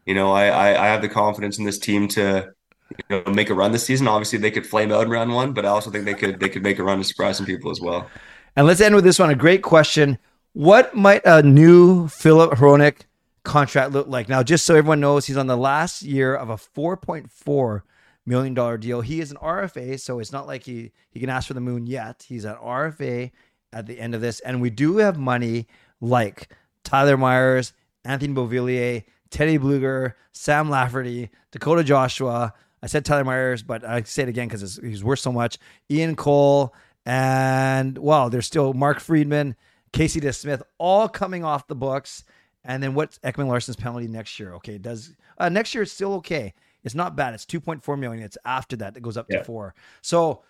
you know, I, I I have the confidence in this team to you know make a run this season. Obviously, they could flame out in round one, but I also think they could they could make a run to surprise some people as well. And let's end with this one. A great question. What might a new Philip Hronik contract look like? Now, just so everyone knows, he's on the last year of a four point four million dollar deal. He is an RFA, so it's not like he he can ask for the moon yet. He's an RFA at the end of this, and we do have money like Tyler Myers, Anthony Beauvillier, Teddy Blueger, Sam Lafferty, Dakota Joshua. I said Tyler Myers, but I say it again because he's worth so much. Ian Cole, and well, there's still Mark Friedman, Casey DeSmith, all coming off the books. And then what's Ekman Larsson's penalty next year? Okay, does uh, next year it's still okay. It's not bad. It's 2.4 million. It's after that that goes up Yeah. to four. So,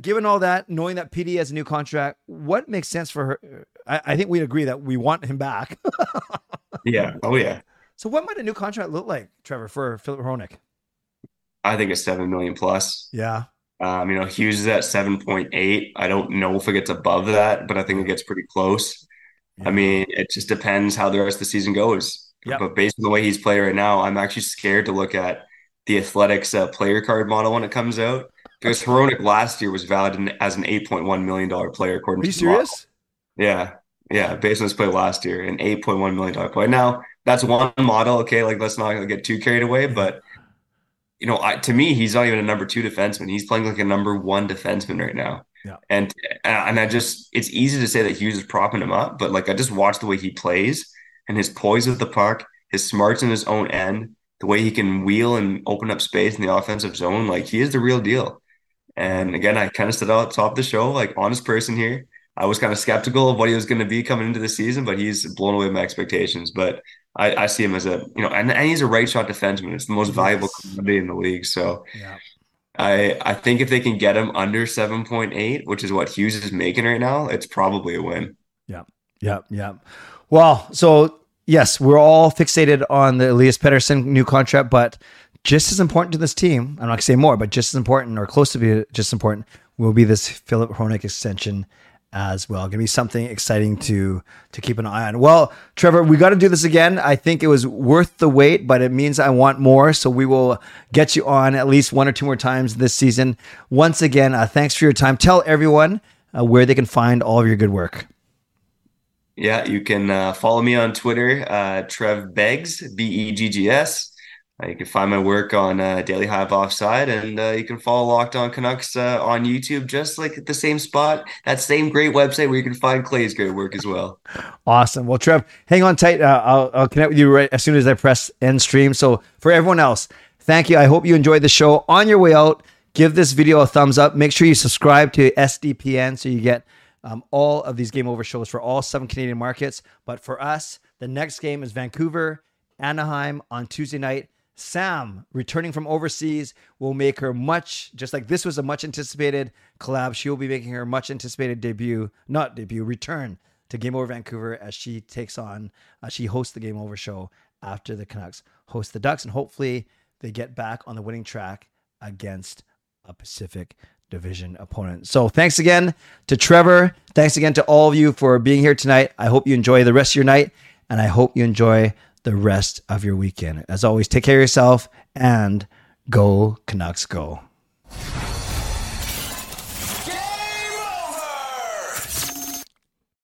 given all that, knowing that PD has a new contract, what makes sense for her? I, I think we agree that we want him back. (laughs) Yeah. Oh yeah. so, what might a new contract look like, Trevor, for Filip Hronek? I think it's seven million plus. Yeah, Um, you know, Hughes is at seven point eight. I don't know if it gets above that, but I think it gets pretty close. I mean, it just depends how the rest of the season goes. Yep. But based on the way he's playing right now, I'm actually scared to look at the Athletics uh, player card model when it comes out because Hronek last year was valued in- as an 8.1 million dollar player according are you to serious? Yeah, yeah, based on his play last year, an 8.1 million dollar play. Now that's one model. Okay, like let's not get too carried away, but you know, I, to me, he's not even a number two defenseman. He's playing like a number one defenseman right now. Yeah. And uh, and I just it's easy to say that Hughes is propping him up, but like I just watch the way he plays and his poise with the puck, his smarts in his own end, the way he can wheel and open up space in the offensive zone, like he is the real deal. And again, I kind of stood out top of the show, like honest person here. I was kind of skeptical of what he was going to be coming into the season, but he's blown away my expectations. But I, I see him as a, you know, and, and he's a right shot defenseman. It's the most valuable Yes. commodity in the league. So Yeah. I I think if they can get him under 7.8, which is what Hughes is making right now, it's probably a win. Yeah, yeah. Yeah. Well, so yes, we're all fixated on the Elias Pettersson new contract, but just as important to this team, I'm not gonna say more, but just as important or close to be just as important will be this Filip Hronek extension as well. Gonna be something exciting to to keep an eye on. Well, Trevor, we got to do this again. I think it was worth the wait, but it means I want more, so we will get you on at least one or two more times this season. Once again, uh, thanks for your time. Tell everyone uh, where they can find all of your good work. Yeah, you can uh, follow me on Twitter, uh, Trev Beggs, B E G G S. Uh, you can find my work on uh, Daily Hive Offside, and uh, you can follow Locked On Canucks uh, on YouTube, just like at the same spot, that same great website where you can find Clay's great work as well. Awesome. Well, Trev, hang on tight. Uh, I'll, I'll connect with you right as soon as I press end stream. So, for everyone else, thank you. I hope you enjoyed the show. On your way out, give this video a thumbs up. Make sure you subscribe to SDPN so you get um, all of these game over shows for all seven Canadian markets. But for us, the next game is Vancouver, Anaheim on Tuesday night. Sam, returning from overseas, will make her much, just like this was a much anticipated collab. She will be making her much anticipated debut, not debut, return to Game Over Vancouver as she takes on, uh, she hosts the Game Over show after the Canucks host the Ducks. And hopefully they get back on the winning track against a Pacific Division opponent. So thanks again to Trevor. Thanks again to all of you for being here tonight. I hope you enjoy the rest of your night and I hope you enjoy the rest of your weekend. As always, take care of yourself and go Canucks go.